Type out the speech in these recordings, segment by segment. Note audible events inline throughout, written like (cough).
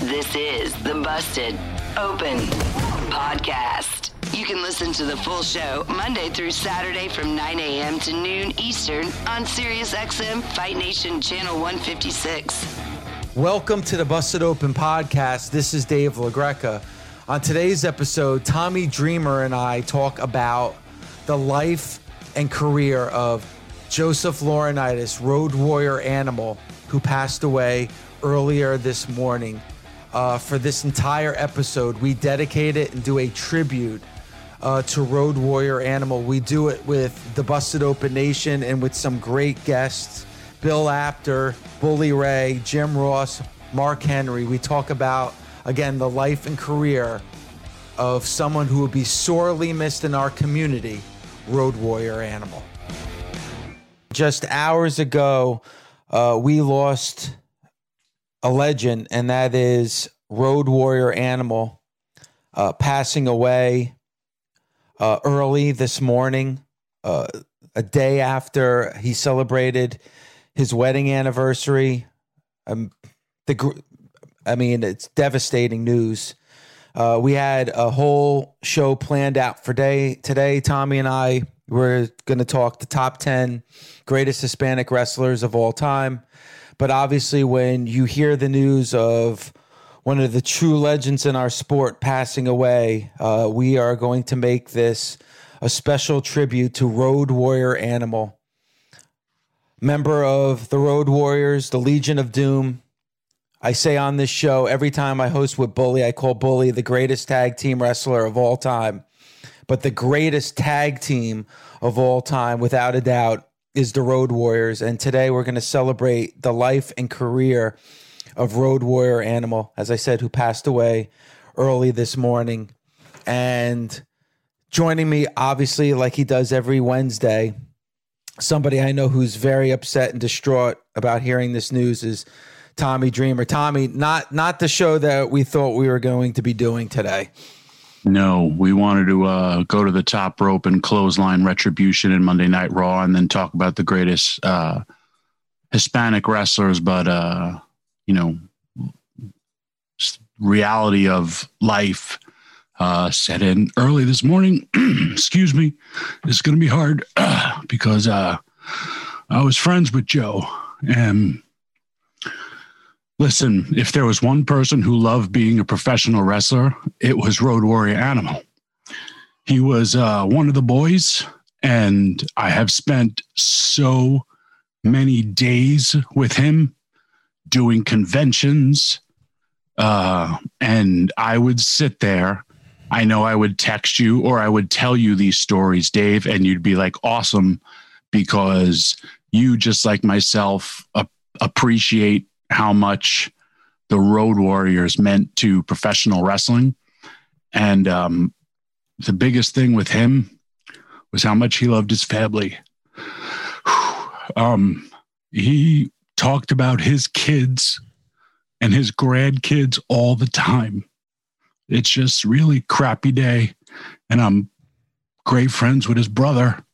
This is the Busted Open Podcast. You can listen to the full show Monday through Saturday from 9 a.m. to noon Eastern on SiriusXM Fight Nation Channel 156. Welcome to the Busted Open podcast. This is Dave LaGreca. On today's episode, Tommy Dreamer and I talk about the life and career of Joseph Laurinaitis, road warrior animal, who passed away earlier this morning. Uh, for this entire episode, we dedicate it and do a tribute uh, to Road Warrior Animal. We do it with the Busted Open Nation and with some great guests Bill Apter, Bully Ray, Jim Ross, Mark Henry. We talk about, again, the life and career of someone who would be sorely missed in our community, Road Warrior Animal. Just hours ago, uh, we lost a legend, and that is Road Warrior Animal uh, passing away uh, early this morning, uh, a day after he celebrated his wedding anniversary. Um, the, I mean, it's devastating news. Uh, we had a whole show planned out for day today. Tommy and I were going to talk the top ten greatest Hispanic wrestlers of all time. But obviously, when you hear the news of one of the true legends in our sport passing away, uh, we are going to make this a special tribute to Road Warrior Animal, member of the Road Warriors, the Legion of Doom. I say on this show every time I host with Bully, I call Bully the greatest tag team wrestler of all time. But the greatest tag team of all time, without a doubt, is the Road Warriors. And today we're going to celebrate the life and career of Road Warrior Animal, as I said, who passed away early this morning. And joining me, obviously, like he does every Wednesday, somebody I know who's very upset and distraught about hearing this news is Tommy Dreamer. Tommy, not not the show that we thought we were going to be doing today. No, we wanted to uh, go to the top rope and clothesline retribution in Monday Night Raw, and then talk about the greatest uh, Hispanic wrestlers. But uh, you know, reality of life uh, set in early this morning. (clears throat) Excuse me. It's going to be hard (clears throat) because uh, I was friends with Joe. And listen, if there was one person who loved being a professional wrestler, it was Road Warrior Animal. He was uh, one of the boys, and I have spent so many days with him doing conventions. Uh, and I would sit there. I know I would text you or I would tell you these stories, Dave, and you'd be like, awesome, because you, just like myself, appreciate how much the Road Warriors meant to professional wrestling. And um, the biggest thing with him was how much he loved his family. um, he talked about his kids and his grandkids all the time. It's just really crappy day. And I'm great friends with his brother.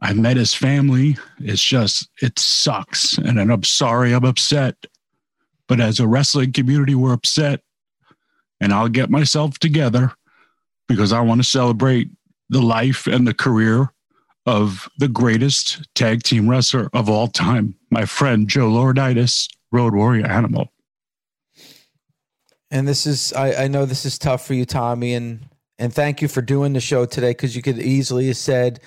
I met his family. It's just, it sucks. And I'm sorry I'm upset. But as a wrestling community, we're upset. And I'll get myself together because I want to celebrate the life and the career of the greatest tag team wrestler of all time, my friend Joe Laurinaitis, Road Warrior Animal. And this is, I, I know this is tough for you, Tommy, and and thank you for doing the show today because you could easily have said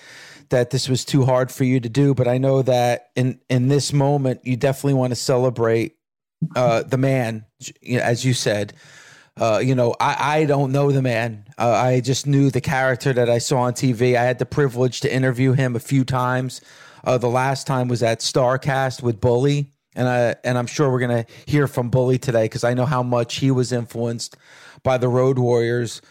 that this was too hard for you to do, but I know that in in this moment you definitely want to celebrate uh, the man, as you said, uh, you know, I, I don't know the man. Uh, I just knew the character that I saw on TV. I had the privilege to interview him a few times. Uh, the last time was at Starcast with Bully, and I and I'm sure we're gonna hear from Bully today because I know how much he was influenced by the Road Warriors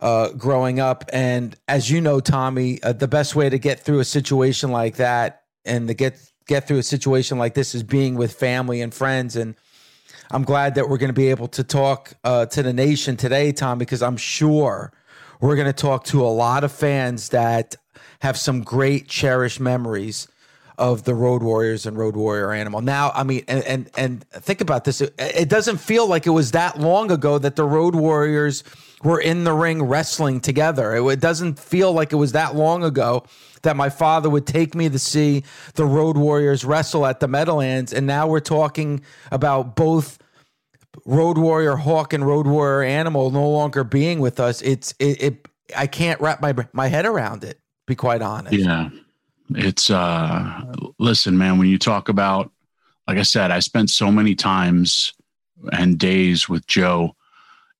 uh, growing up. And as you know, Tommy, uh, the best way to get through a situation like that and to get get through a situation like this is being with family and friends. And I'm glad that we're going to be able to talk uh, to the nation today, Tom, because I'm sure we're going to talk to a lot of fans that have some great cherished memories of the Road Warriors and Road Warrior Animal. Now, I mean, and and, and think about this. It, it, doesn't feel like it was that long ago that the Road Warriors were in the ring wrestling together. It, it doesn't feel like it was that long ago that my father would take me to see the Road Warriors wrestle at the Meadowlands, and now we're talking about both. Road Warrior Hawk and Road Warrior Animal no longer being with us. It's it, it I can't wrap my my head around it. Be quite honest. Yeah, it's uh listen, man, when you talk about like I said, I spent so many times and days with Joe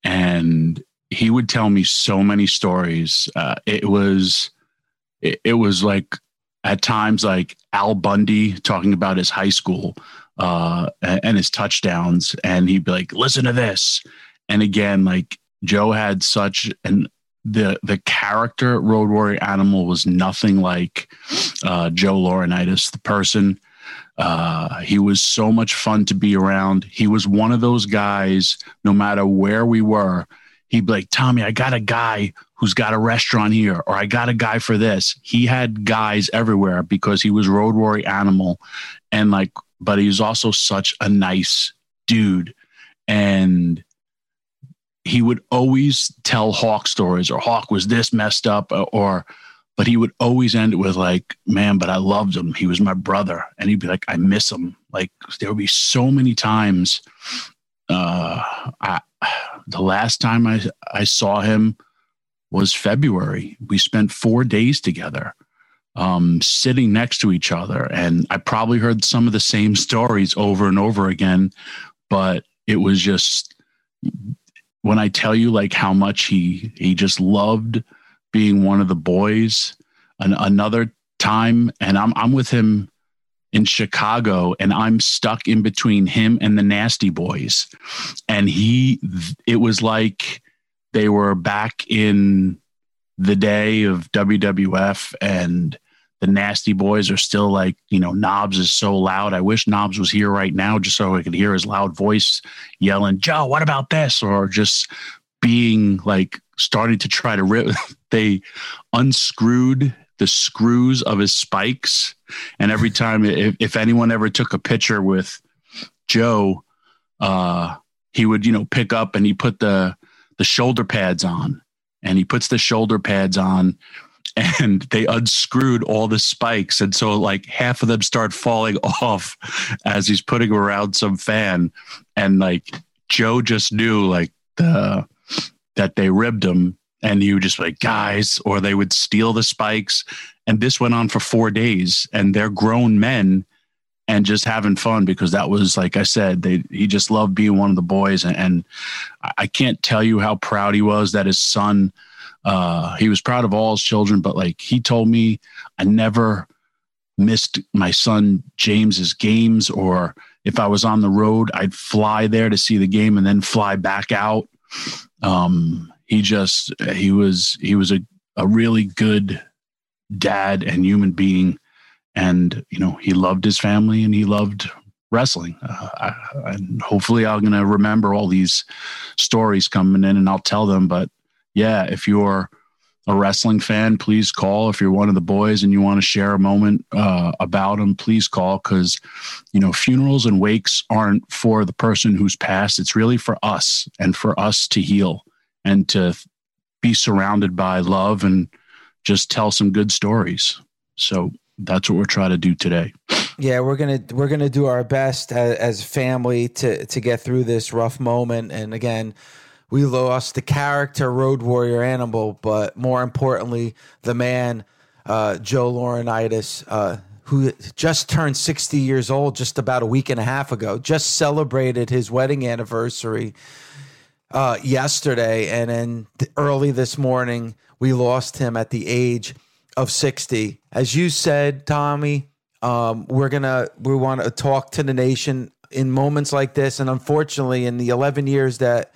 and he would tell me so many stories. Uh, it was it, it, was like at times like Al Bundy talking about his high school uh, and his touchdowns, and he'd be like, "Listen to this," and again, like Joe had such an the the character Road Warrior Animal was nothing like uh, Joe Laurinaitis, the person. Uh, he was so much fun to be around. He was one of those guys. No matter where we were, he'd be like, "Tommy, I got a guy who's got a restaurant here, or I got a guy for this." He had guys everywhere because he was Road Warrior Animal, and like, but he was also such a nice dude, and he would always tell Hawk stories or Hawk was this messed up or, but he would always end it with like, man, but I loved him. He was my brother. And he'd be like, I miss him. Like there would be so many times. Uh, I, the last time I, I saw him was February. We spent four days together, um, sitting next to each other. And I probably heard some of the same (laughs) stories over and over again, but it was just when I tell you like how much he he just loved being one of the boys. An, another time, and I'm I'm with him in Chicago, and I'm stuck in between him and the Nasty Boys, and he it was like they were back in the day of WWF and the nasty boys are still like, you know, Knobbs is so loud. I wish Knobbs was here right now just so I could hear his loud voice yelling, Joe, what about this? Or just being like starting to try to rip. (laughs) they unscrewed the screws of his spikes. And every time, if, if anyone ever took a picture with Joe, uh, he would, you know, pick up and he put the, the shoulder pads on. And he puts the shoulder pads on (laughs) and they unscrewed all the spikes. And so like half of them start falling (laughs) off as he's putting around some fan. And like joe just knew like the that they ribbed him. And you just like guys or they would steal the spikes and this went on for four days and they're grown men and just having fun because that was like i said they he just loved being one of the boys and, and i can't tell you how proud he was that his son uh, he was proud of all his children, but like he told me, I never missed my son James's games, or if I was on the road, I'd fly there to see the game and then fly back out. Um, he just he was he was a, a really good dad and human being, and you know he loved his family and he loved wrestling. Uh, I, and hopefully, I'm going to remember all these stories coming in, and I'll tell them. But yeah, if you're a wrestling fan, please call. If you're one of the boys and you want to share a moment uh, about him, please call because, you know, funerals and wakes aren't for the person who's passed. It's really for us and for us to heal and to be surrounded by love and just tell some good stories. So that's what we're trying to do today. Yeah, we're gonna we're gonna do our best as, as family to to get through this rough moment. And again, we lost the character Road Warrior Animal, but more importantly, the man uh, Joe Laurinaitis, uh, who just turned 60 years old just about a week and a half ago, just celebrated his wedding anniversary uh, yesterday, and then early this morning we lost him at the age of 60. As you said, Tommy, um, we're gonna we want to talk to the nation in moments like this. And unfortunately, in the 11 years that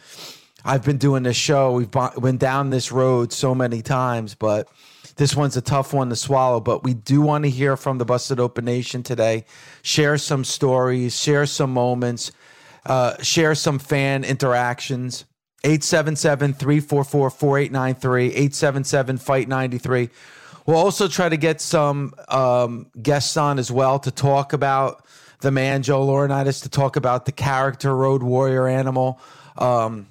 I've been doing this show, we've been down this road so many times, but this one's a tough one to swallow. But we do want to hear from the Busted Open Nation today. Share some stories, share some moments, uh, share some fan interactions. 877 344 4893, 877 Fight 93. We'll also try to get some um, guests on as well to talk about the man, Joe Laurinaitis, to talk about the character Road Warrior Animal. Um,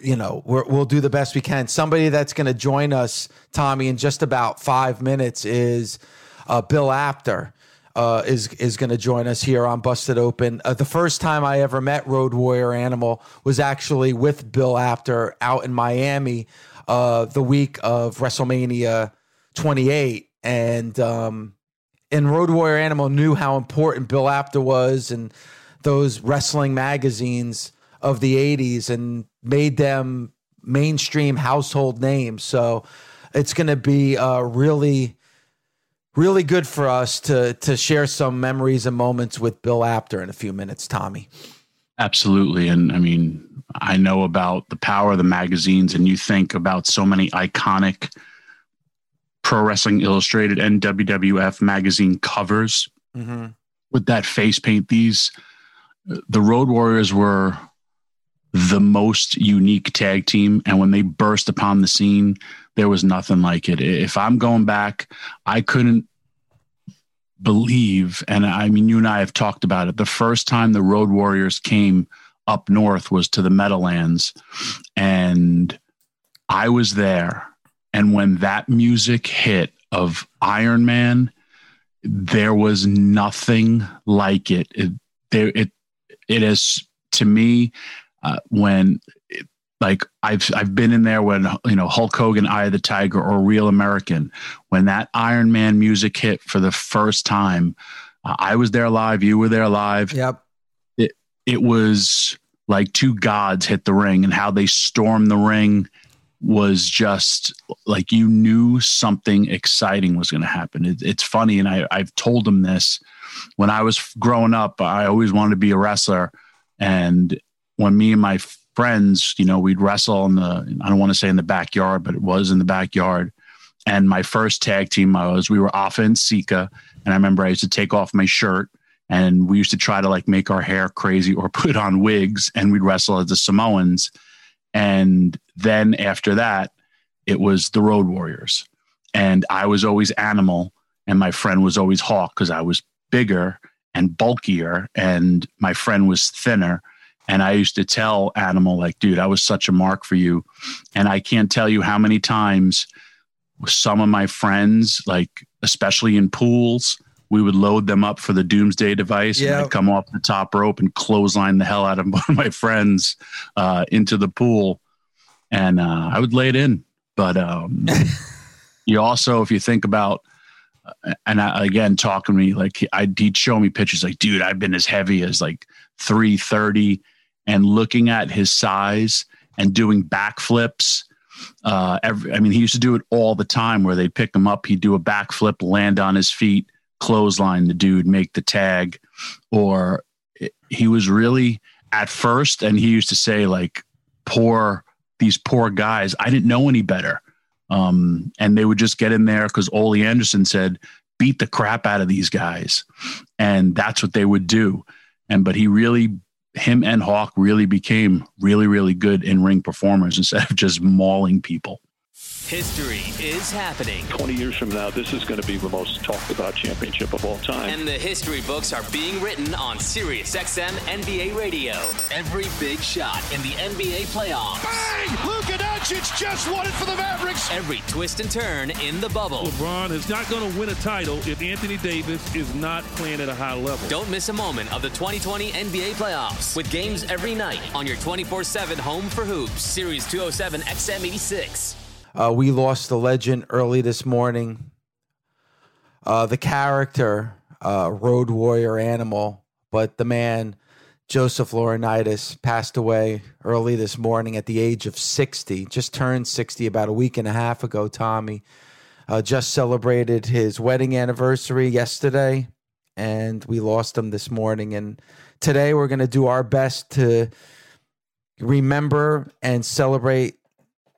you know, we will do the best we can. Somebody that's going to join us, Tommy, in just about five minutes is uh, Bill Apter. Uh, is is going to join us here on Busted Open. Uh, the first time I ever met Road Warrior Animal was actually with Bill Apter out in Miami uh, the week of WrestleMania 28, and um, and Road Warrior Animal knew how important Bill Apter was and those wrestling magazines of the 80s and made them mainstream household names. So it's going to be uh, really, really good for us to to share some memories and moments with Bill Apter in a few minutes, Tommy. Absolutely. And I mean, I know about the power of the magazines, and you think about so many iconic Pro Wrestling Illustrated and WWF magazine covers mm-hmm. with that face paint. These, the Road Warriors were the most unique tag team. And when they burst upon the scene, there was nothing like it. If I'm going back, I couldn't believe, and I mean, you and I have talked about it. The first time the Road Warriors came up north was to the Meadowlands, and I was there. And when that music hit of Iron Man, there was nothing like it. It there it it is to me uh, when like I've I've been in there when you know Hulk Hogan, Eye of the Tiger, or Real American. When that Iron Man music hit for the first time, uh, I was there live. You were there live. Yep. It it was like two gods hit the ring, and how they stormed the ring was just like you knew something exciting was going to happen. It, it's funny, and I I've told them this when I was growing up. I always wanted to be a wrestler, and when me and my friends, you know, we'd wrestle in the, I don't want to say in the backyard, but it was in the backyard. And my first tag team I was, we were and Sika. And I remember I used to take off my shirt and we used to try to like make our hair crazy or (laughs) put on wigs and we'd wrestle as the Samoans. And then after that, it was the Road Warriors. And I was always Animal and my friend was always Hawk because I was bigger and bulkier and my friend was thinner and I used to tell Animal, like, dude, I was such a mark for you. And I can't tell you how many times some of my friends, like, especially in pools, we would load them up for the doomsday device yeah. and I'd come off the top rope and clothesline the hell out of (laughs) one of my friends uh, into the pool. And uh, I would lay it in. But um, (laughs) you also, if you think about, uh, and I, again, talking to me, like I'd, he'd show me pictures like, dude, I've been as heavy as like 330 and looking at his size and doing backflips. Uh, every, I mean, he used to do it all the time where they'd pick him up, he'd do a backflip, land on his feet, clothesline the dude, make the tag. Or it, he was really at first, and he used to say, like, poor, these poor guys, I didn't know any better. Um, and they would just get in there because Ole Anderson said, beat the crap out of these guys. And that's what they would do. And, but he really him and Hawk really became really, really good in ring performers instead of just mauling people. History is happening. 20 years from now, this is going to be the most talked about championship of all time. And the history books are being written on SiriusXM NBA Radio. Every big shot in the NBA playoffs. Bang! Luka Doncic just won it for the Mavericks. Every twist and turn in the bubble. LeBron is not going to win a title if Anthony Davis is not playing at a high level. Don't miss a moment of the 2020 NBA playoffs with games every night on your 24-7 home for hoops. Series 207 XM86. Uh, we lost the legend early this morning. Uh, the character, uh, Road Warrior Animal, but the man, Joseph Laurinaitis, passed away early this morning at the age of 60. Just turned 60 about a week and a half ago, Tommy. Uh, just celebrated his wedding anniversary yesterday, and we lost him this morning. And today we're going to do our best to remember and celebrate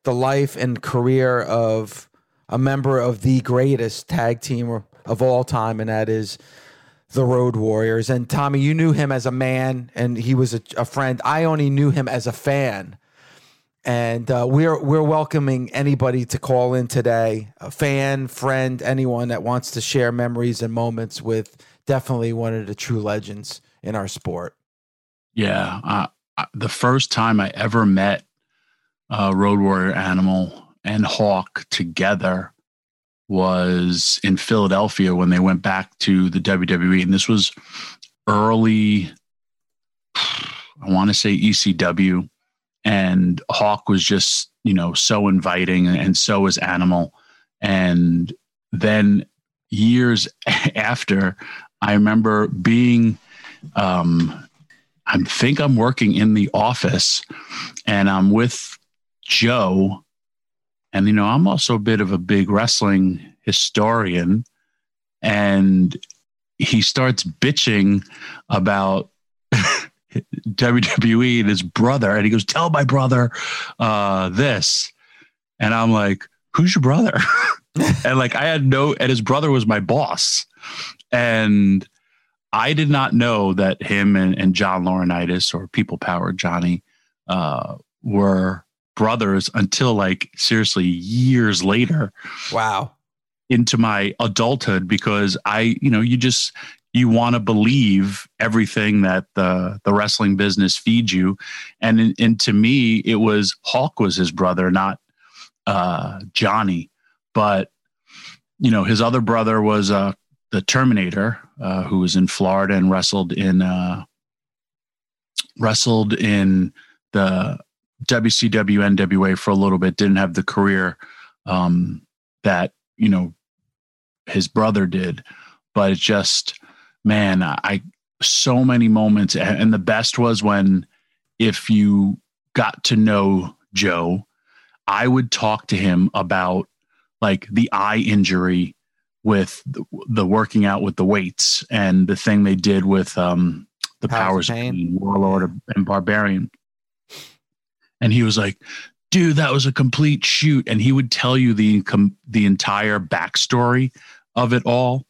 the life and career of a member of the greatest tag team of all time, and that is the Road Warriors. And Tommy, you knew him as a man, and he was a, a friend. I only knew him as a fan. And uh, we're we're welcoming anybody to call in today, a fan, friend, anyone that wants to share memories and moments with definitely one of the true legends in our sport. Yeah, uh, the first time I ever met uh, Road Warrior Animal and Hawk together was in Philadelphia when they went back to the WWE, and this was early. I want to say ECW, and Hawk was just you know so inviting, and so was Animal, and then years (laughs) after, I remember being. Um, I think I'm working in the office, and I'm with Joe and, you know, I'm also a bit of a big wrestling historian. And he starts bitching about (laughs) WWE and his brother. And he goes, Tell my brother uh, this. And I'm like, Who's your brother? (laughs) and like, I had no, and his brother was my boss. And I did not know that him and, and John Laurinaitis or People Power Johnny uh, were brothers until like seriously years later. Wow. Into my adulthood because I, you know, you just you want to believe everything that the the wrestling business feeds you, and and to me it was Hawk was his brother, not uh, Johnny, but you know his other brother was uh, the Terminator, uh, who was in Florida and wrestled in uh, wrestled in the WCW NWA for a little bit, didn't have the career um, that you know his brother did, but it just man, I so many moments, and the best was when if you got to know Joe, I would talk to him about like the eye injury with the, working out with the weights and the thing they did with um, the powers, powers of Warlord and Barbarian and he was like dude that was a complete shoot. And he would tell you the the entire backstory of it all.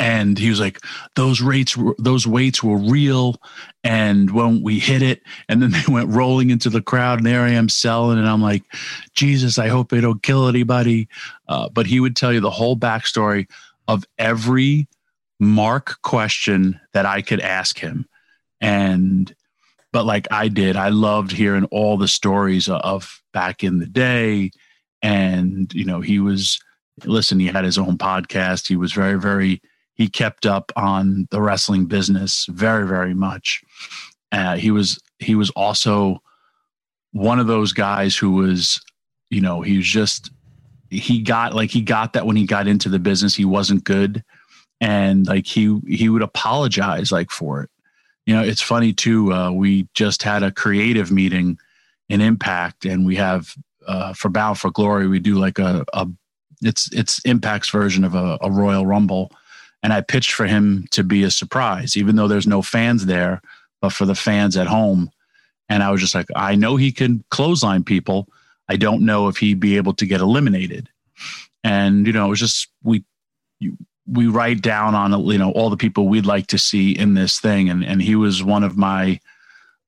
And he was like those rates were those weights were real. And when we hit it and then (laughs) they went rolling into the crowd and there i am selling. And i'm like jesus i hope they don't kill anybody. Uh, but he would tell you the whole backstory of every mark question that i could ask him. And but like I did, I loved hearing all the stories of back in the day. And, you know, he was, listen, he had his own podcast. He was very, very, he kept up on the wrestling business very, very much. Uh, he was, he was also one of those guys who was, you know, he was just, he got like, he got that when he got into the business, he wasn't good. And like he, he would apologize like for it you know it's funny too uh, we just had a creative meeting in impact and we have uh, for Bound for Glory we do like a, a it's it's impact's version of a, a royal rumble. And i pitched for him to be a surprise even though there's no fans there but for the fans at home. And i was just like i know he can clothesline people. I don't know if he'd be able to get eliminated. And you know it was just we you, we write down on you know all the people we'd like to see in this thing and and he was one of my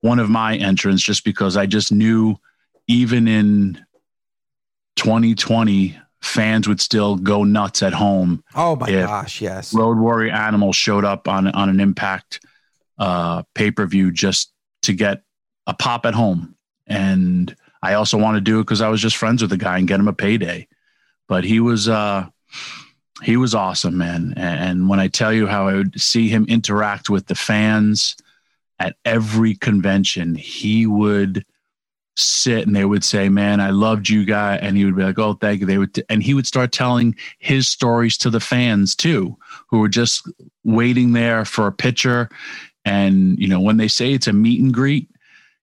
one of my entrants just because I just knew even in 2020 fans would still go nuts at home. Oh my gosh, yes. Road Warrior Animal showed up on on an Impact uh, pay-per-view just to get a pop at home. And I also want to do it because I was just friends with the guy and get him a payday. But he was uh he was awesome, man. And when I tell you how I would see him interact with the fans at every convention, he would sit and they would say, "Man, I loved you guy," and he would be like, "Oh, thank you." They would, t- and he would start telling his stories to the fans too, who were just waiting there for a picture. And you know, when they say it's a meet and greet,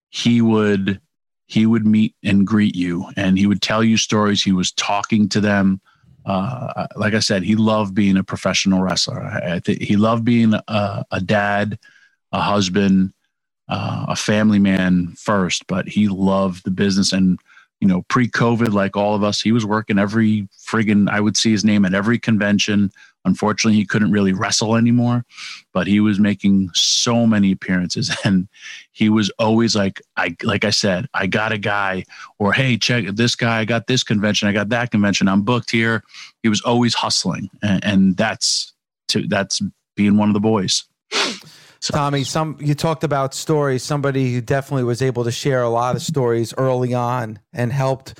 he would he would meet and greet you, and he would tell you stories. He was talking to them uh, like I said, he loved being a professional wrestler. I, he loved being a, a, dad, a husband, uh, a family man first, but he loved the business. And, you know, pre COVID, like all of us, he was working every friggin', I would see his name at every convention. Unfortunately, he couldn't really wrestle anymore, but he was making so many appearances. (laughs) And he was always like, I, like I said, I got a guy, or hey, check this guy, I got this convention, I got that convention, I'm booked here. He was always hustling. And, and that's, to, that's being one of the boys. So, Tommy, some you talked about stories. Somebody who definitely was able to share a lot of stories early on and helped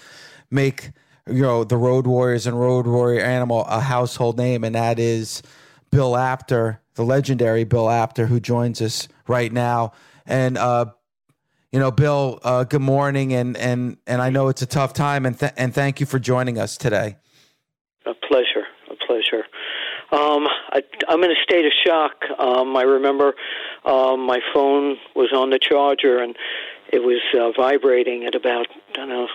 make you know the Road Warriors and Road Warrior Animal a household name, and that is Bill Apter, the legendary Bill Apter, who joins us right now. And uh, you know, Bill, uh, good morning, and and and I know it's a tough time, and th- and thank you for joining us today. A pleasure, a pleasure. Um, I, I'm in a state of shock. Um, I remember um, my phone was on the charger and it was uh, vibrating at about I don't know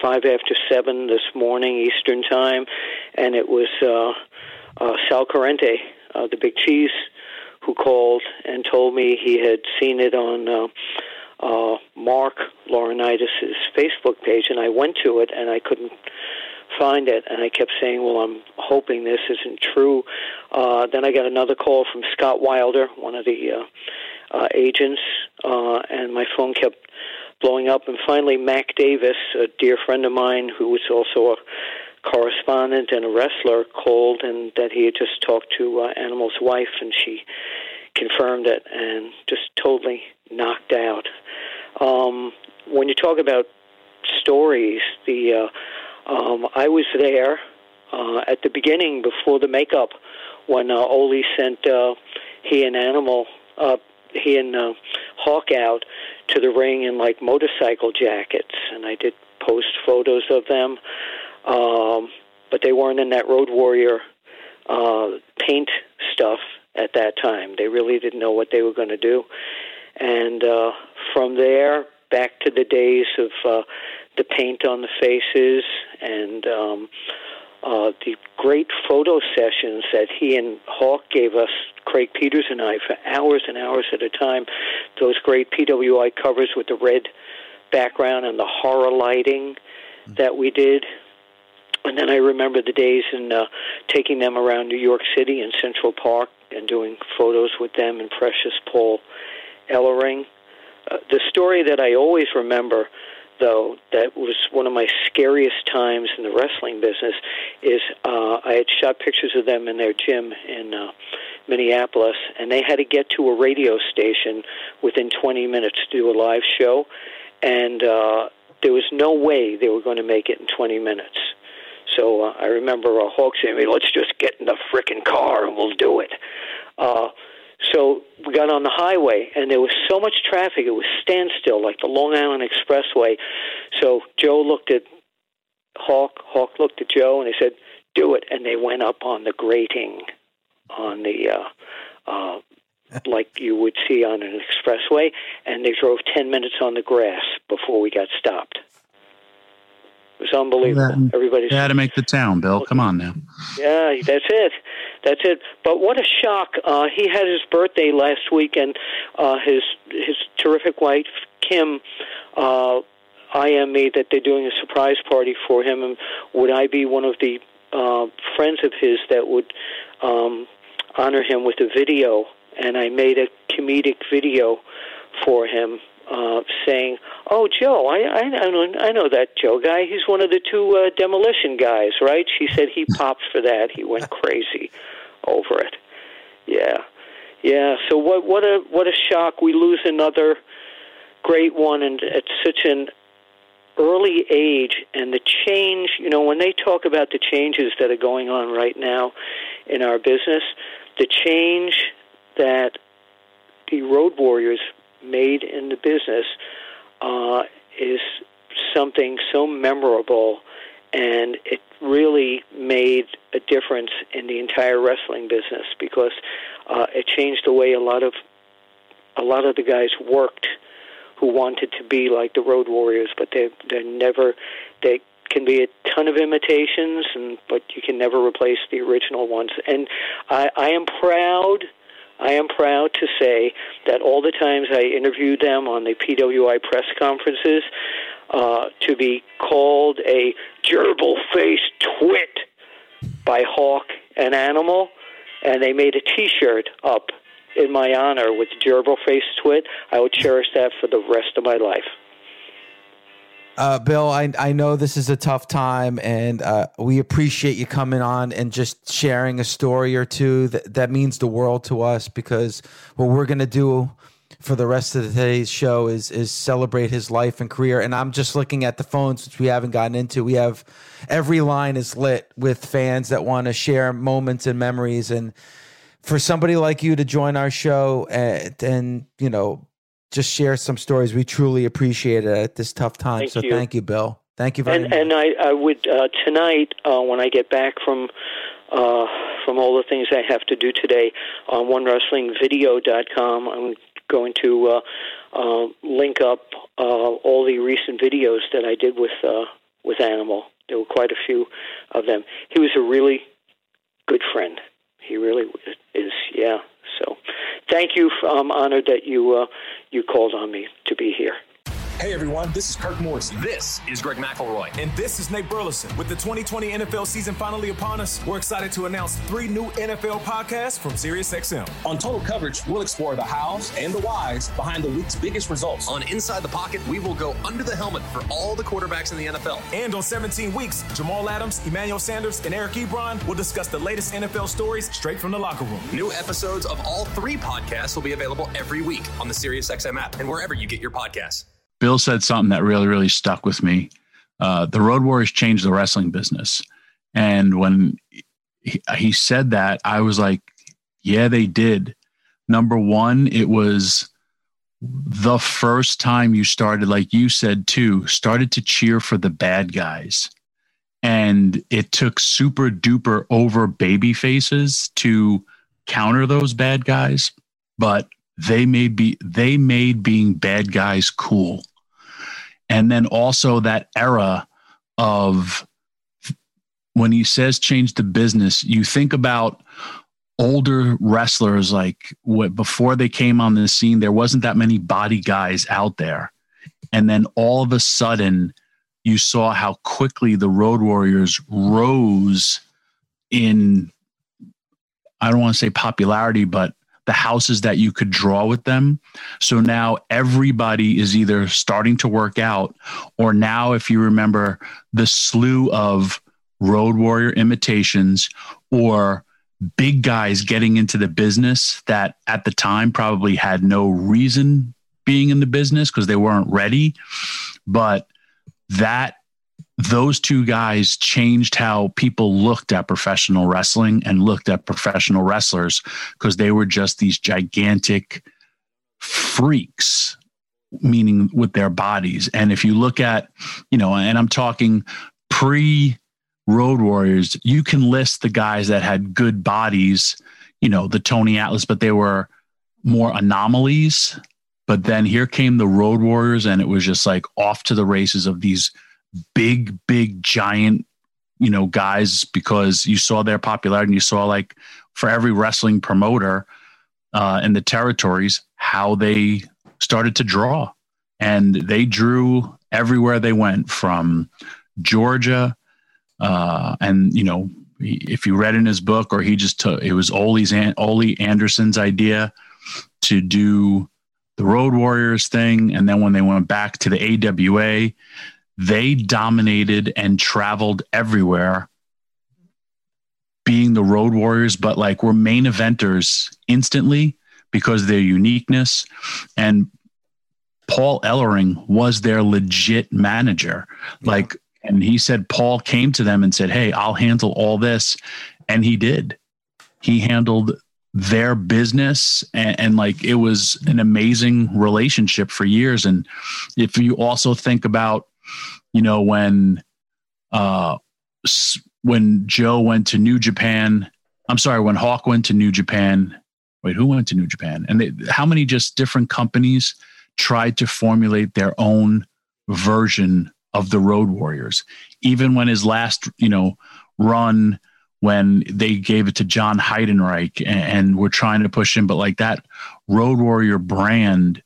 five after seven this morning Eastern time, and it was uh, uh, Sal Corrente, uh, the big cheese, who called and told me he had seen it on. Uh, uh, Mark Laurinaitis' Facebook page, and I went to it and I couldn't find it, and I kept saying, "Well, I'm hoping this isn't true." Uh, then I got another call from Scott Wilder, one of the uh, uh, agents, uh, and my phone kept blowing up. And finally, Mac Davis, a dear friend of mine who was also a correspondent and a wrestler, called, and that he had just talked to uh, Animal's wife, and she confirmed it, and just totally knocked out. Um, when you talk about stories, the uh, um, I was there uh, at the beginning before the makeup when uh, Ole sent uh, he and Animal, uh, he and uh, Hawk out to the ring in like motorcycle jackets, and I did post photos of them. Um, but they weren't in that Road Warrior uh, paint stuff at that time. They really didn't know what they were going to do. And uh, from there, back to the days of uh, the paint on the faces and um, uh, the great photo sessions that he and Hawk gave us, Craig Peters and I, for hours and hours at a time. Those great PWI covers with the red background and the horror lighting that we did. And then I remember the days in uh, taking them around New York City and Central Park and doing photos with them and Precious Paul Ellering. Uh, the story that I always remember though, that was one of my scariest times in the wrestling business. Is uh, I had shot pictures of them in their gym in uh, Minneapolis, and they had to get to a radio station within 20 minutes to do a live show, and uh, there was no way they were going to make it in 20 minutes. So uh, I remember uh, Hawk saying, "Let's just get in the frickin' car and we'll do it." Uh, so we got on the highway, and there was so much traffic, it was standstill, like the Long Island Expressway. So Joe looked at Hawk, Hawk looked at Joe, and they said, "Do it." And they went up on the grating, on the uh, uh, (laughs) like you would see on an expressway, and they drove ten minutes on the grass before we got stopped. It was unbelievable. Everybody had to make the town, Bill. Come on now. Yeah, that's it. That's it. But what a shock! Uh, he had his birthday last week, and uh, his his terrific wife Kim. Uh, me that they're doing a surprise party for him, and would I be one of the uh, friends of his that would um, honor him with a video? And I made a comedic video for him uh, saying, "Oh, Joe, I, I I know I know that Joe guy. He's one of the two uh, demolition guys, right?" She said he (laughs) popped for that. He went crazy over it. Yeah, yeah. So what what a what a shock. We lose another great one, and at such an early age and the change you know when they talk about the changes that are going on right now in our business the change that the road warriors made in the business uh, is something so memorable, and it really made a difference in the entire wrestling business because uh, it changed the way a lot of a lot of the guys worked who wanted to be like the Road Warriors, but they they never they can be a ton of imitations, and but you can never replace the original ones. And I, I am proud I am proud to say that all the times I interviewed them on the PWI press conferences, uh, to be called a gerbil faced twit by Hawk and Animal, and they made a T-shirt up in my honor with gerbil faced twit. I will cherish that for the rest of my life. Uh, Bill, I, I know this is a tough time, and uh, we appreciate you coming on and just sharing a story or two. That, that means the world to us because what we're going to do for the rest of today's show is is celebrate his life and career. And I'm just looking at the phones, which we haven't gotten into. We have every line is lit with fans that want to share moments and memories. And for somebody like you to join our show and, and you know just share some stories. We truly appreciate it at this tough time. Thank so you. thank you, Bill. Thank you very and, much. And I, I would uh, tonight uh, when I get back from uh, from all the things I have to do today on OneWrestlingVideo.com, I'm going to uh, uh, link up uh, all the recent videos that I did with uh, with Animal. There were quite a few of them. He was a really good friend. He really is. Yeah. So, thank you. I'm honored that you uh, you called on me to be here. Hey everyone, this is Kirk Morrissey. This is Greg McElroy. And this is Nate Burleson. With the 2020 NFL season finally upon us, we're excited to announce three new NFL podcasts from SiriusXM. On Total Coverage, we'll explore the hows and the whys behind the week's biggest results. On Inside the Pocket, we will go under the helmet for all the quarterbacks in the NFL. And on 17 Weeks, Jamal Adams, Emmanuel Sanders, and Eric Ebron will discuss the latest NFL stories straight from the locker room. New episodes of all three podcasts will be available every week on the SiriusXM app and wherever you get your podcasts. Bill said something that really, really stuck with me. Uh, the Road Warriors changed the wrestling business. And when he, he said that, I was like, yeah, they did. Number one, it was the first time you started, like you said too, started to cheer for the bad guys. And it took super duper over baby faces to counter those bad guys, but they made be they made being bad guys cool and then also that era of when he says change the business you think about older wrestlers like what before they came on the scene there wasn't that many body guys out there. And then all of a sudden you saw how quickly the road warriors rose in i don't want to say popularity but the houses that you could draw with them. So now everybody is either starting to work out, or now, if you remember, the slew of Road Warrior imitations or big guys getting into the business that at the time probably had no reason being in the business because they weren't ready. But that those two guys changed how people looked at professional wrestling and looked at professional wrestlers because they were just these gigantic freaks meaning with their bodies. And if you look at you know and i'm talking pre road warriors you can list the guys that had good bodies you know the tony atlas but they were more anomalies. But then here came the road warriors and it was just like off to the races of these big, big, giant, you know, guys because you saw their popularity and you saw like for every wrestling promoter uh, in the territories how they started to draw, and they drew everywhere they went from Georgia, uh, and you know. If you read in his book, or he just took, it was Ole's Ole Anderson's idea to do the Road Warriors thing, and then when they went back to the AWA, they dominated and traveled everywhere being the road warriors but like we're main eventers instantly because of their uniqueness. And paul ellering was their legit manager. Yeah. like and he said paul came to them and said hey i'll handle all this. And he did. He handled their business and, and, like it was an amazing relationship for years. And if you also think about you know when uh when joe went to new japan i'm sorry when hawk went to new japan wait who went to new japan? And they, how many just different companies tried to formulate their own version of the road warriors? Even when his last you know run when they gave it to John Heidenreich and, and we're trying to push him, but like that Road Warrior brand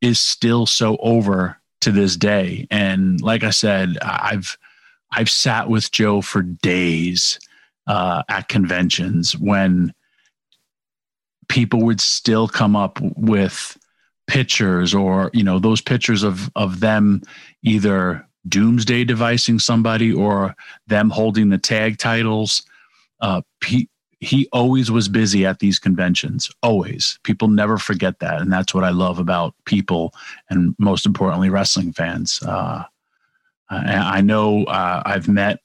is still so over to this day. And like I said, I've I've sat with Joe for days uh, at conventions when people would still come up with pictures or you know those pictures of of them either doomsday devising somebody or them holding the tag titles. Uh, he always was busy at these conventions, always. People never forget that. And that's what I love about people and most importantly, wrestling fans. Uh, I know uh, I've met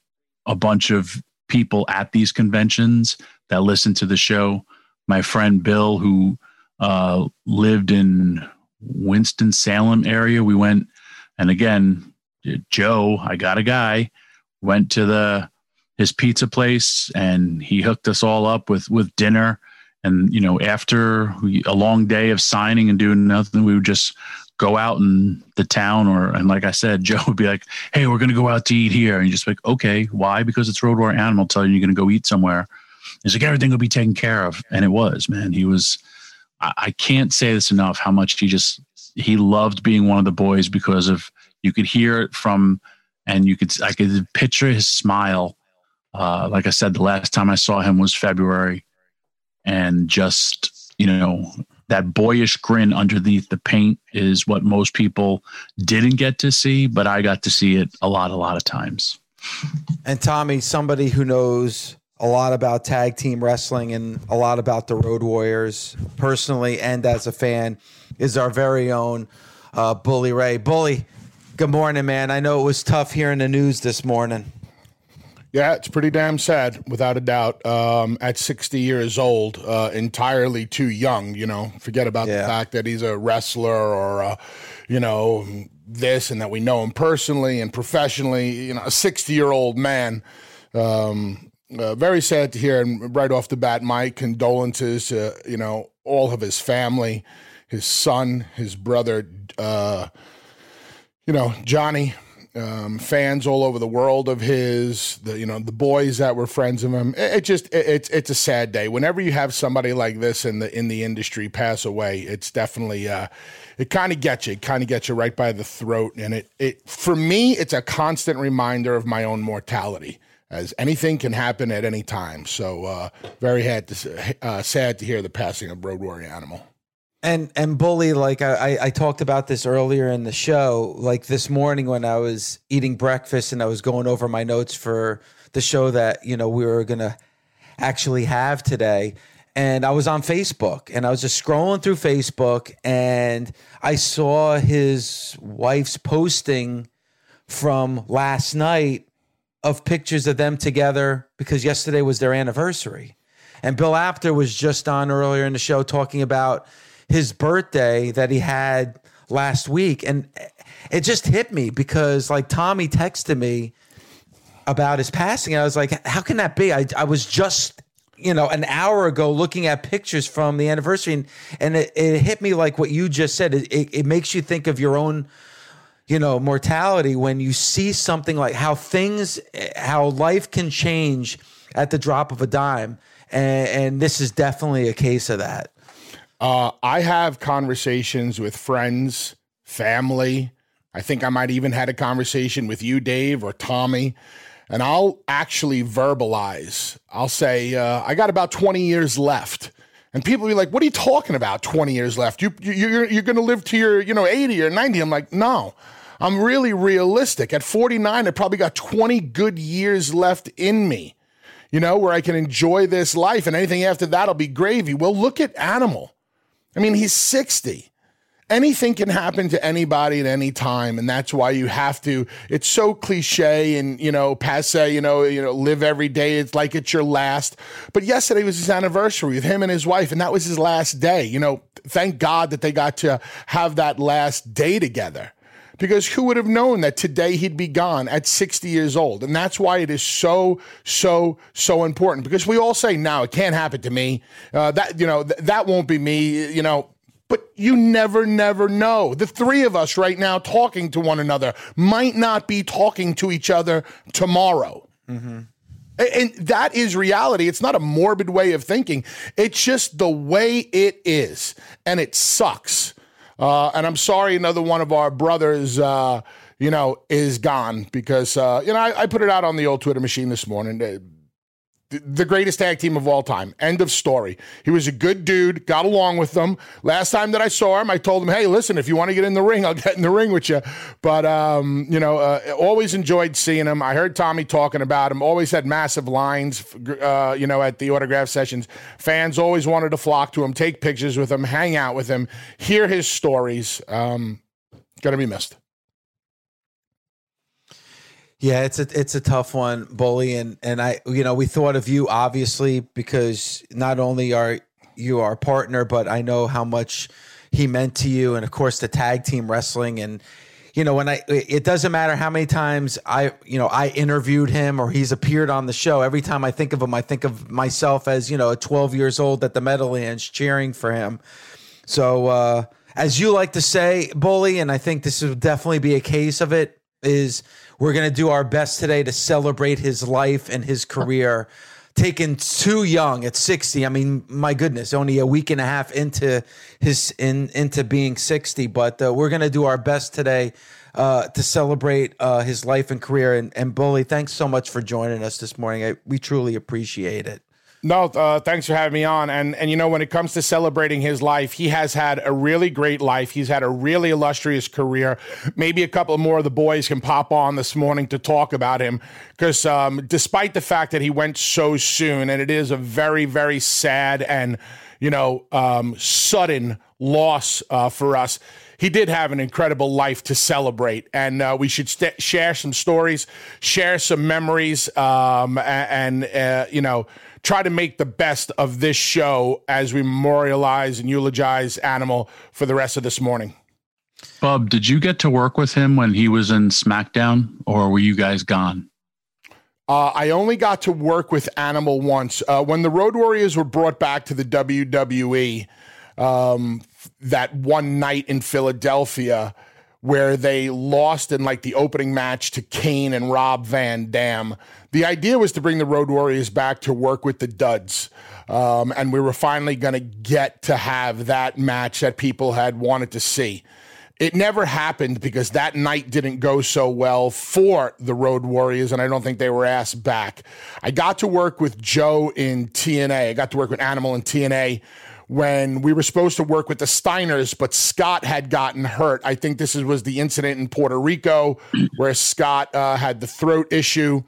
a bunch of people at these conventions that listen to the show. My friend Bill, who uh, lived in Winston Salem area, we went, and again, Joe, I got a guy, went to the his pizza place and he hooked us all up with with dinner. And you know, after a long day of signing and doing nothing, we would just go out in the town or and like I said, (laughs) Joe would be like, Hey, we're gonna go out to eat here. And you just like, okay, why? Because it's Road Warrior Animal telling you you're gonna go eat somewhere. He's like, everything will be taken care of. And it was, man. He was I, I can't say this enough how much he just he loved being one of the boys because of you could hear it from, and you could I could picture his smile. Uh, like I said, the last time I saw him was February, and just you know that boyish grin underneath the paint is what most people didn't get to see, but I got to see it a lot, a lot of times. And Tommy, somebody who knows a lot about tag team wrestling and a lot about the Road Warriors personally and as a fan, is our very own uh, Bully Ray. Bully, Good morning, man. I know it was tough hearing the news this morning. Yeah, it's pretty damn sad, without a doubt. Um, at 60 years old, uh, entirely too young, you know, forget about yeah. the fact that he's a wrestler or, uh, you know, this and that we know him personally and professionally, you know, a 60 year old man. Um, uh, very sad to hear. And right off the bat, my condolences to, you know, all of his family, his son, his brother, uh, you know, Johnny, um, fans all over the world of his, the you know the boys that were friends of him. It, it just it, it's it's a sad day. Whenever you have somebody like this in the in the industry pass away, it's definitely uh, it kind of gets you, it kind of gets you right by the throat, and it it for me it's a constant reminder of my own mortality. As anything can happen at any time, so uh, very had to, uh, sad to hear the passing of Road Warrior Animal. And and bully, like I, I talked about this earlier in the show. Like this morning when I was eating breakfast and I was going over my notes for the show that you know we were gonna actually have today. And I was on Facebook and I was just scrolling through Facebook and I saw his wife's posting from last night of pictures of them together because yesterday was their anniversary. And Bill Apter was just on earlier in the show talking about his birthday that he had last week. And it just hit me because like Tommy texted me about his passing. I was like, how can that be? I, I was just, you know, an hour ago looking at pictures from the anniversary and, and it, it hit me like what you just said. It, it, it makes you think of your own, you know, mortality when you see something like how things, how life can change at the drop of a dime. And, and this is definitely a case of that. Uh, I have conversations with friends, family. I think I might even had a conversation with you, Dave, or Tommy, and I'll actually verbalize. I'll say, uh, I got about 20 years left. And people be like, "What are you talking about? Twenty years left? You, you you're you're going to live to your you know eighty or 90. I'm like, no, I'm really realistic. At 49, I probably got 20 good years left in me, you know, where I can enjoy this life, and anything after that'll be gravy. Well, look at Animal. I mean, he's 60. Anything can happen to anybody at any time, and that's why you have to. It's so cliche and you know passe. You know, you know, live every day. It's like it's your last. But yesterday was his anniversary with him and his wife, and that was his last day. You know, thank God that they got to have that last day together because who would have known that today he'd be gone at 60 years old? And that's why it is so, so, so important because we all say, no, it can't happen to me. Uh, that, you know, th- that won't be me, you know. But you never, never know. The three of us right now talking to one another might not be talking to each other tomorrow. Mm-hmm. And that is reality. It's not a morbid way of thinking. It's just the way it is. And it sucks. Uh, and I'm sorry, another one of our brothers, uh, you know, is gone because, uh, you know, I, I, put it out on the old Twitter machine this morning the greatest tag team of all time. End of story. He was a good dude, got along with them. Last time that I saw him, I told him, "Hey, listen, if you want to get in the ring, I'll get in the ring with you." But um, you know, uh, always enjoyed seeing him. I heard Tommy talking about him. Always had massive lines, uh, you know, at the autograph sessions. Fans always wanted to flock to him, take pictures with him, hang out with him, hear his stories. Um, gonna be missed. Yeah, it's a it's a tough one, Bully, and and I you know we thought of you obviously because not only are you our partner, but I know how much he meant to you, and of course the tag team wrestling, and you know when I it doesn't matter how many times I you know I interviewed him or he's appeared on the show. Every time I think of him, I think of myself as you know a 12 years old at the Meadowlands cheering for him. So uh, as you like to say, Bully, and I think this would definitely be a case of it is we're going to do our best today to celebrate his life and his career. Taken too young at 60. I mean, my goodness, only a week and a half into his in into being 60. But uh, we're going to do our best today uh, to celebrate uh, his life and career. And, and Bully, thanks so much for joining us this morning. I, we truly appreciate it. No, uh, thanks for having me on. And and you know, when it comes to celebrating his life, he has had a really great life. He's had a really illustrious career. Maybe a couple more of the boys can pop on this morning to talk about him, because um, despite the fact that he went so soon, and it is a very very sad and you know um, sudden loss uh, for us he did have an incredible life to celebrate, and uh, we should st- share some stories, share some memories, um, and, and uh, you know try to make the best of this show as we memorialize and eulogize Animal for the rest of this morning. Bub, did you get to work with him when he was in SmackDown, or were you guys gone? Uh, I only got to work with Animal once. Uh, when the Road Warriors were brought back to the WWE um, that one night in Philadelphia, where they lost in like the opening match to Kane and Rob Van Dam. The idea was to bring the Road Warriors back to work with the Duds. Um, and we were finally going to get to have that match that people had wanted to see. It never happened because that night didn't go so well for the Road Warriors, and I don't think they were asked back. I got to work with Joe in TNA. I got to work with Animal in TNA when we were supposed to work with the Steiners, but Scott had gotten hurt. I think this was the incident in Puerto Rico where Scott uh, had the throat issue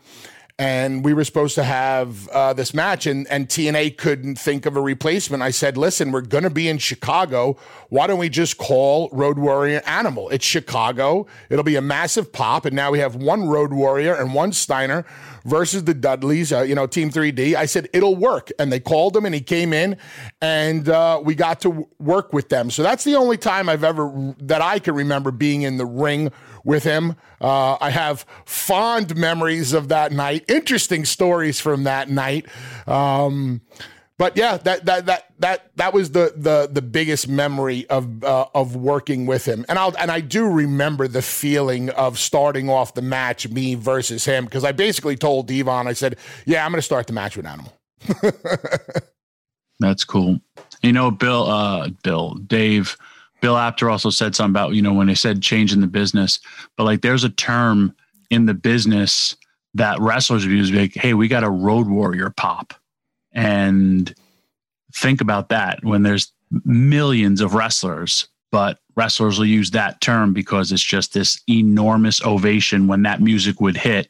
and we were supposed to have uh, this match, and, and TNA couldn't think of a replacement. I said, listen, we're going to be in Chicago. Why don't we just call Road Warrior Animal? It's Chicago. It'll be a massive pop, and now we have one Road Warrior and one Steiner versus the Dudleys, uh, you know, Team 3D. I said, it'll work. And they called him, and he came in, and uh, we got to work with them. So that's the only time I've ever, that I can remember being in the ring with him. Uh, I have fond memories of that night, interesting stories from that night. Um, but yeah, that that that that that was the the the biggest memory of uh, of working with him, and I'll and I do remember the feeling of starting off the match, me versus him, because I basically told Devon, I said, "Yeah, I'm going to start the match with Animal." (laughs) That's cool. You know, Bill, uh, Bill, Dave Bill Apter also said something about, you know, when they said change in the business, but like there's a term in the business that wrestlers use like, hey, we got a road warrior pop. And think about that when there's millions of wrestlers, but wrestlers will use that term because it's just this enormous ovation when that music would hit.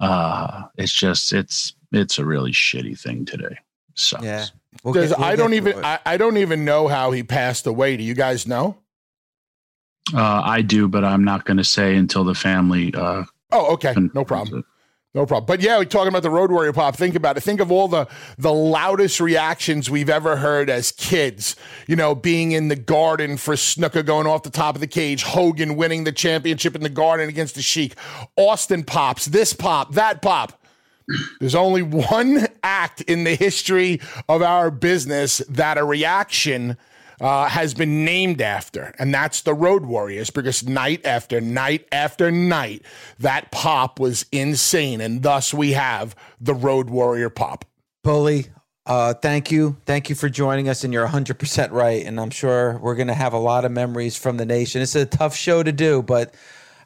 Uh, it's just it's it's a really shitty thing today. So yeah. We'll get, we'll I don't even I, I, don't even know how he passed away. Do you guys know? Uh, I do, but I'm not going to say until the family. Uh, oh, okay, no problem. No problem. But yeah, we're talking about the Road Warrior pop. Think about it. Think of all the the loudest reactions we've ever heard as kids. You know, being in the garden for Snuka going off the top of the cage, Hogan winning the championship in the garden against the Sheik, Austin pops, this pop, that pop. There's only one act in the history of our business that a reaction uh, has been named after, and that's the Road Warriors because night after night after night, that pop was insane. And thus we have the Road Warrior pop. Bully, uh, thank you. Thank you for joining us. And you're 100% right. And I'm sure we're going to have a lot of memories from the nation. It's a tough show to do, but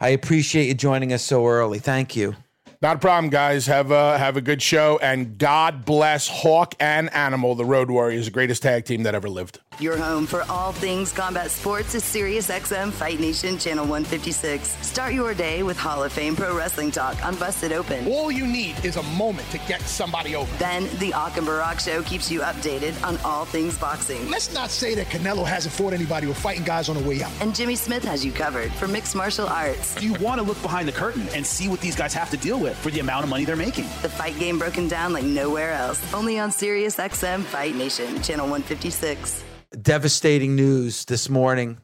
I appreciate you joining us so early. Thank you. Not a problem, guys. Have a have a good show, and God bless Hawk and Animal, the Road Warriors, the greatest tag team that ever lived. Your home for all things combat sports is SiriusXM Fight Nation Channel 156. Start your day with Hall of Fame Pro Wrestling Talk on Busted Open. All you need is a moment to get somebody over. Then the Ak and Barak Show keeps you updated on all things boxing. Let's not say that Canelo hasn't fought anybody or fighting guys on the way out. And Jimmy Smith has you covered for mixed martial arts. Do you want to look behind the curtain and see what these guys have to deal with for the amount of money they're making. The fight game broken down like nowhere else. Only on SiriusXM Fight Nation Channel 156 devastating news this morning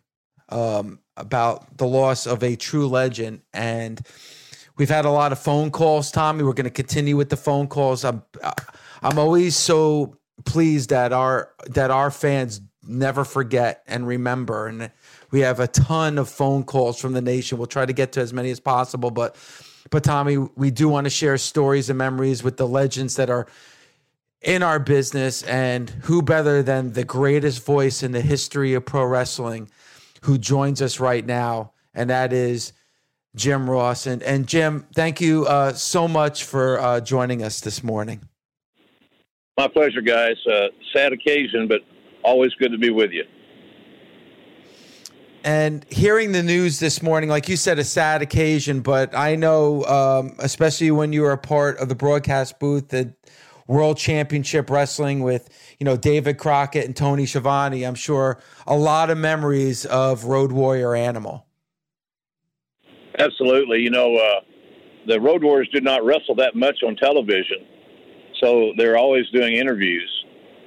um, about the loss of a true legend. And we've had a lot of phone calls, Tommy. We're going to continue with the phone calls. I'm, I'm always so pleased that our that our fans never forget and remember. And we have a ton of phone calls from the nation. We'll try to get to as many as possible, but but Tommy, we do want to share stories and memories with the legends that are in our business. And who better than the greatest voice in the history of pro wrestling who joins us right now? And that is Jim Ross. And, and Jim, thank you uh, so much for uh, joining us this morning. My pleasure, guys. Uh, sad occasion, but always good to be with you. And hearing the news this morning, like you said, a sad occasion, but I know, um, especially when you were a part of the broadcast booth, that World Championship Wrestling with you know David Crockett and Tony Schiavone. I'm sure a lot of memories of Road Warrior Animal. Absolutely, you know uh, the Road Warriors did not wrestle that much on television, so they're always doing interviews,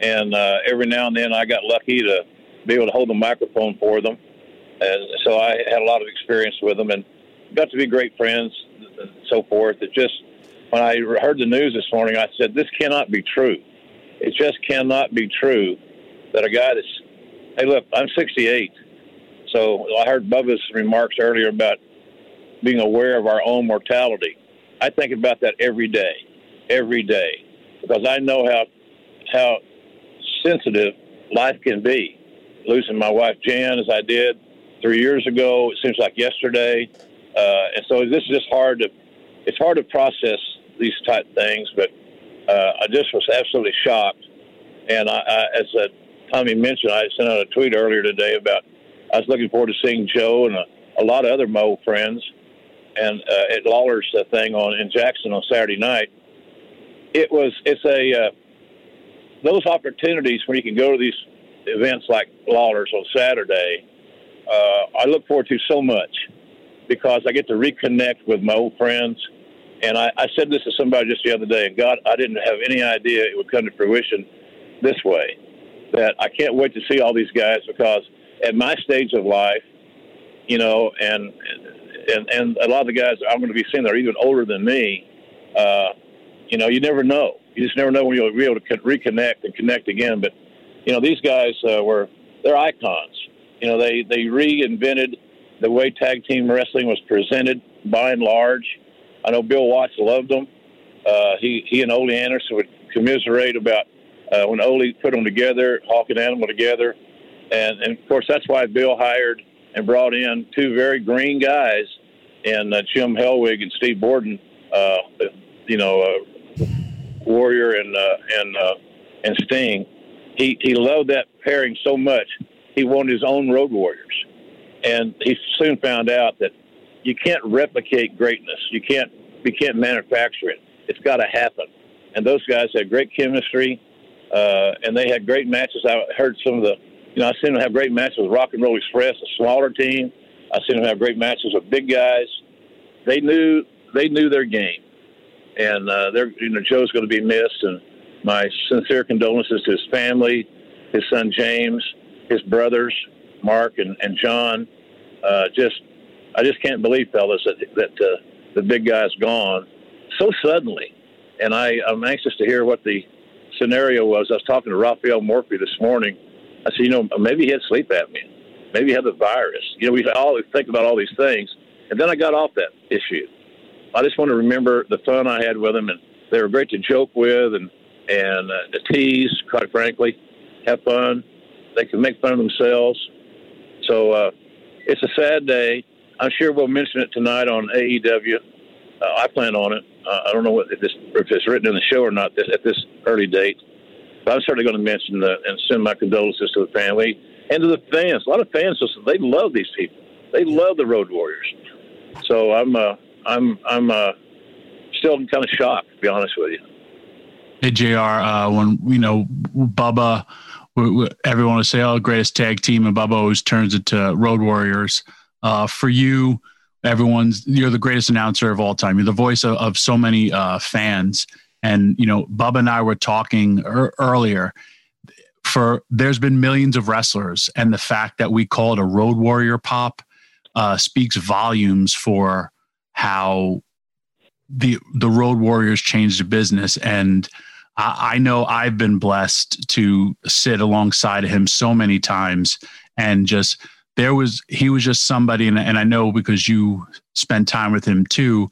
and uh, every now and then I got lucky to be able to hold the microphone for them, and so I had a lot of experience with them and got to be great friends and so forth. It just when I heard the news this morning, I said, this cannot be true. It just cannot be true that a guy that's, hey, look, I'm 68. So I heard Bubba's remarks earlier about being aware of our own mortality. I think about that every day, every day, because I know how, how sensitive life can be. Losing my wife Jan, as I did three years ago, it seems like yesterday. Uh, and so this is just hard to, it's hard to process these type things. But uh, I just was absolutely shocked. And I, I, as uh, Tommy mentioned, I sent out a tweet earlier today about I was looking forward to seeing Joe and a, a lot of other Mo friends and uh, at Lawler's uh, thing on in Jackson on Saturday night. It was it's a uh, those opportunities when you can go to these events like Lawler's on Saturday. Uh, I look forward to so much because I get to reconnect with my old friends and I, I said this to somebody just the other day, and God, I didn't have any idea it would come to fruition this way. That I can't wait to see all these guys because at my stage of life, you know, and and and a lot of the guys I'm going to be seeing are even older than me. Uh, you know, you never know. You just never know when you'll be able to reconnect and connect again. But you know, these guys uh, were they're icons. You know, they they reinvented the way tag team wrestling was presented by and large. I know Bill Watts loved them. Uh, he he and Ole Anderson would commiserate about uh, when Ole put them together, Hawk and Animal together, and and of course that's why Bill hired and brought in two very green guys, and uh, Jim Hellwig and Steve Borden. Uh, you know, uh, Warrior and uh, and uh, and Sting. He he loved that pairing so much. He wanted his own Road Warriors, and he soon found out that you can't replicate greatness. You can't you can't manufacture it. It's got to happen. And those guys had great chemistry, uh, and they had great matches. I heard some of the, you know, I seen them have great matches with Rock and Roll Express, a smaller team. I seen them have great matches with big guys. They knew they knew their game, and uh, they're you know Joe's going to be missed. And my sincere condolences to his family, his son James, his brothers Mark and, and John. Uh, just I just can't believe, fellas, that that uh, the big guy's gone so suddenly. And I, I'm anxious to hear what the scenario was. I was talking to Raphael Morphy this morning, I said, you know, maybe he had sleep apnea. Maybe he had the virus. You know, we always think about all these things. And then I got off that issue. I just want to remember the fun I had with him, and they were great to joke with and and uh, to tease. Quite frankly, have fun. They can make fun of themselves. So uh, it's a sad day. I'm sure we'll mention it tonight on AEW. Uh, I plan on it. Uh, I don't know what, if, this, if it's written in the show or not this, at this early date. But I'm certainly going to mention the, and send my condolences to the family and to the fans. A lot of fans, they love these people. They love the Road Warriors. So I'm, uh, I'm, I'm uh, still kind of shocked, to be honest with you. Hey Jr. Uh, when you know Bubba, everyone will say, "Oh, greatest tag team," and Bubba always turns it to Road Warriors. Uh, for you, everyone's you're the greatest announcer of all time. You're the voice of, of so many uh, fans, and you know Bubba and I were talking er- earlier. For there's been millions of wrestlers, and the fact that we call it a Road Warrior pop uh, speaks volumes for how the the Road Warriors changed the business and I, know I've been blessed to sit alongside him so many times and just there was he was just somebody and, and I know because you spent time with him too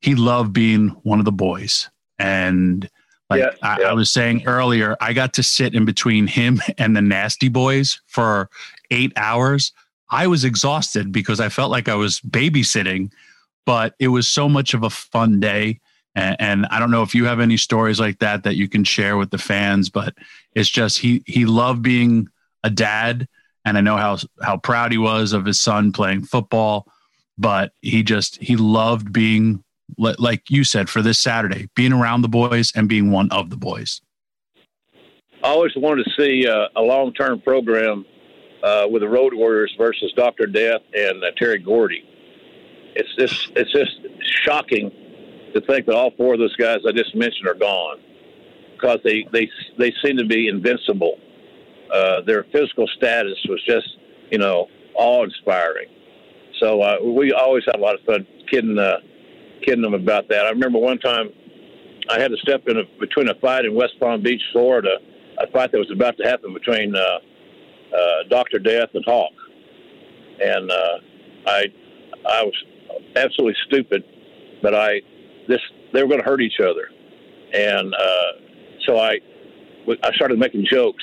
he loved being one of the boys. And like yeah, I, yeah. I, was saying earlier I got to sit in between him (laughs) and the nasty boys for eight hours. I was exhausted because I felt like I was babysitting but it was so much of a fun day. And, and, I don't know if you have any stories like that that you can share with the fans, but it's just he he loved being a dad, and I know how how proud he was of his son playing football, but he just he loved being like you said for this Saturday, being around the boys and being one of the boys. I always wanted to see uh, a long term program uh, with the Road Warriors versus Doctor Death and uh, Terry Gordy. It's just it's just shocking to think that all four of those guys I just mentioned are gone because they they they seem to be invincible. Uh, their physical status was just you know awe inspiring. So uh, we always had a lot of fun kidding uh, kidding them about that. I remember one time I had to step in a, between a fight in West Palm Beach, Florida, a fight that was about to happen between uh, uh, Doctor Death and Hawk, and I I was absolutely stupid, but I this they were going to hurt each other, and so I I started making jokes.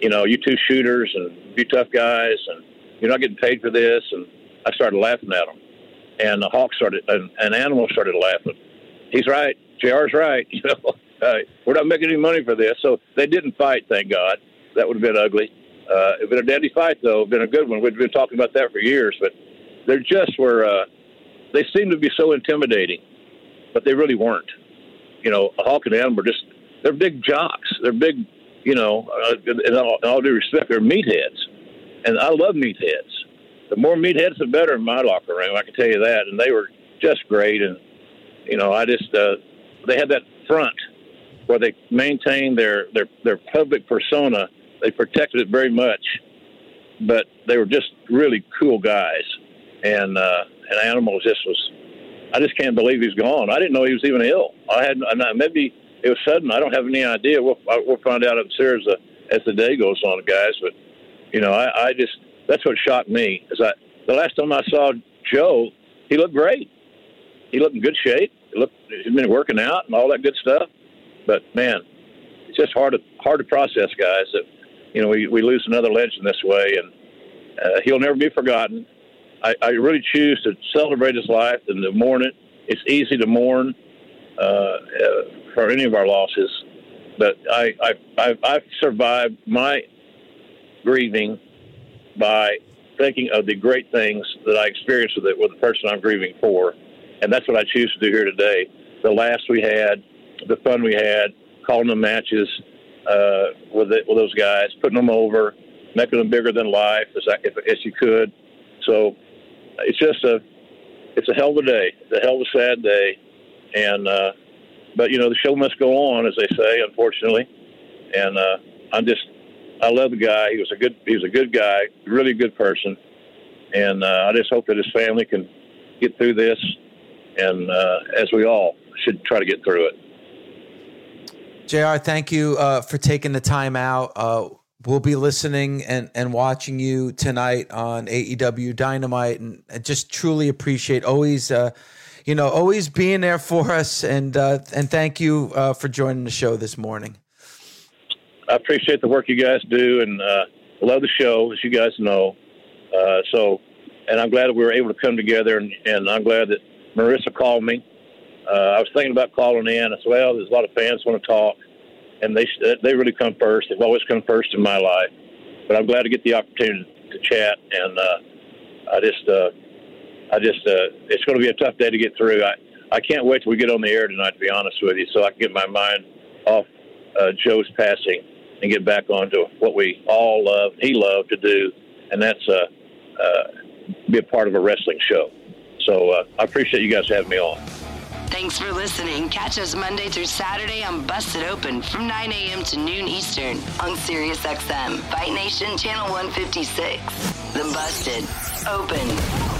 You know, you two shooters and you tough guys, and you're not getting paid for this. And I started laughing at them, and the hawk started, and an animal started laughing. He's right. Jr's right. (laughs) You know, uh, we're not making any money for this. So they didn't fight. Thank God. That would have been ugly. Uh, it'd been a deadly fight, though. It'd been a good one. We've been talking about that for years, but they just were. Uh, they seem to be so intimidating but they really weren't. You know, a Hawk and Adam were just they're big jocks. They're big, you know, uh, in, all, in all due respect, they're meatheads, and I love meatheads. The more meatheads, the better in my locker room. I can tell you that. And they were just great. And you know, I just uh, they had that front where they maintained their their their public persona. They protected it very much, but they were just really cool guys. And uh, and Animal just was I just can't believe he's gone. I didn't know he was even ill. I had maybe it was sudden. I don't have any idea. We'll we'll find out upstairs as, as the day goes on, guys. But you know, I, I just that's what shocked me. Is I the last time I saw Joe, he looked great. He looked in good shape. He looked he'd been working out and all that good stuff. But man, it's just hard to hard to process, guys. That you know we we lose another legend this way, and uh, he'll never be forgotten. I, I really choose to celebrate his life and to mourn it. It's easy to mourn uh, uh, for any of our losses, but I, I, I've, I've survived my grieving by thinking of the great things that I experienced with it with the person I'm grieving for, and that's what I choose to do here today. The laughs we had, the fun we had, calling them matches uh, with it, with those guys, putting them over, making them bigger than life as I, if, as you could. So it's just a it's a hell of a day. It's a hell of a sad day, and uh, but you know the show must go on, as they say, unfortunately. And uh, I'm just I love the guy. He was a good he was a good guy, really good person, and uh, I just hope that his family can get through this, and uh, as we all should try to get through it. Jr. Thank you uh, for taking the time out. Uh, will be listening and, and watching you tonight on AEW Dynamite, and I just truly appreciate always, uh, you know, always being there for us, and uh, and thank you uh, for joining the show this morning. I appreciate the work you guys do, and uh, love the show, as you guys know. Uh, so, and I'm glad that we were able to come together, and, and I'm glad that Marissa called me. Uh, I was thinking about calling in. I said, well, there's a lot of fans want to talk, and they they really come first. They've always come first in my life. But I'm glad to get the opportunity to chat, and uh, I just, I just, uh, it's going to be a tough day to get through. I, I can't wait till we get on the air tonight, to be honest with you, so I can get my mind off uh, Joe's passing and get back onto what we all love, he loved to do, and that's uh, uh, be a part of a wrestling show. So uh, I appreciate you guys having me on. Thanks for listening. Catch us Monday through Saturday on Busted Open from 9 a.m. to noon Eastern on SiriusXM, Fight Nation Channel 156. The Busted Open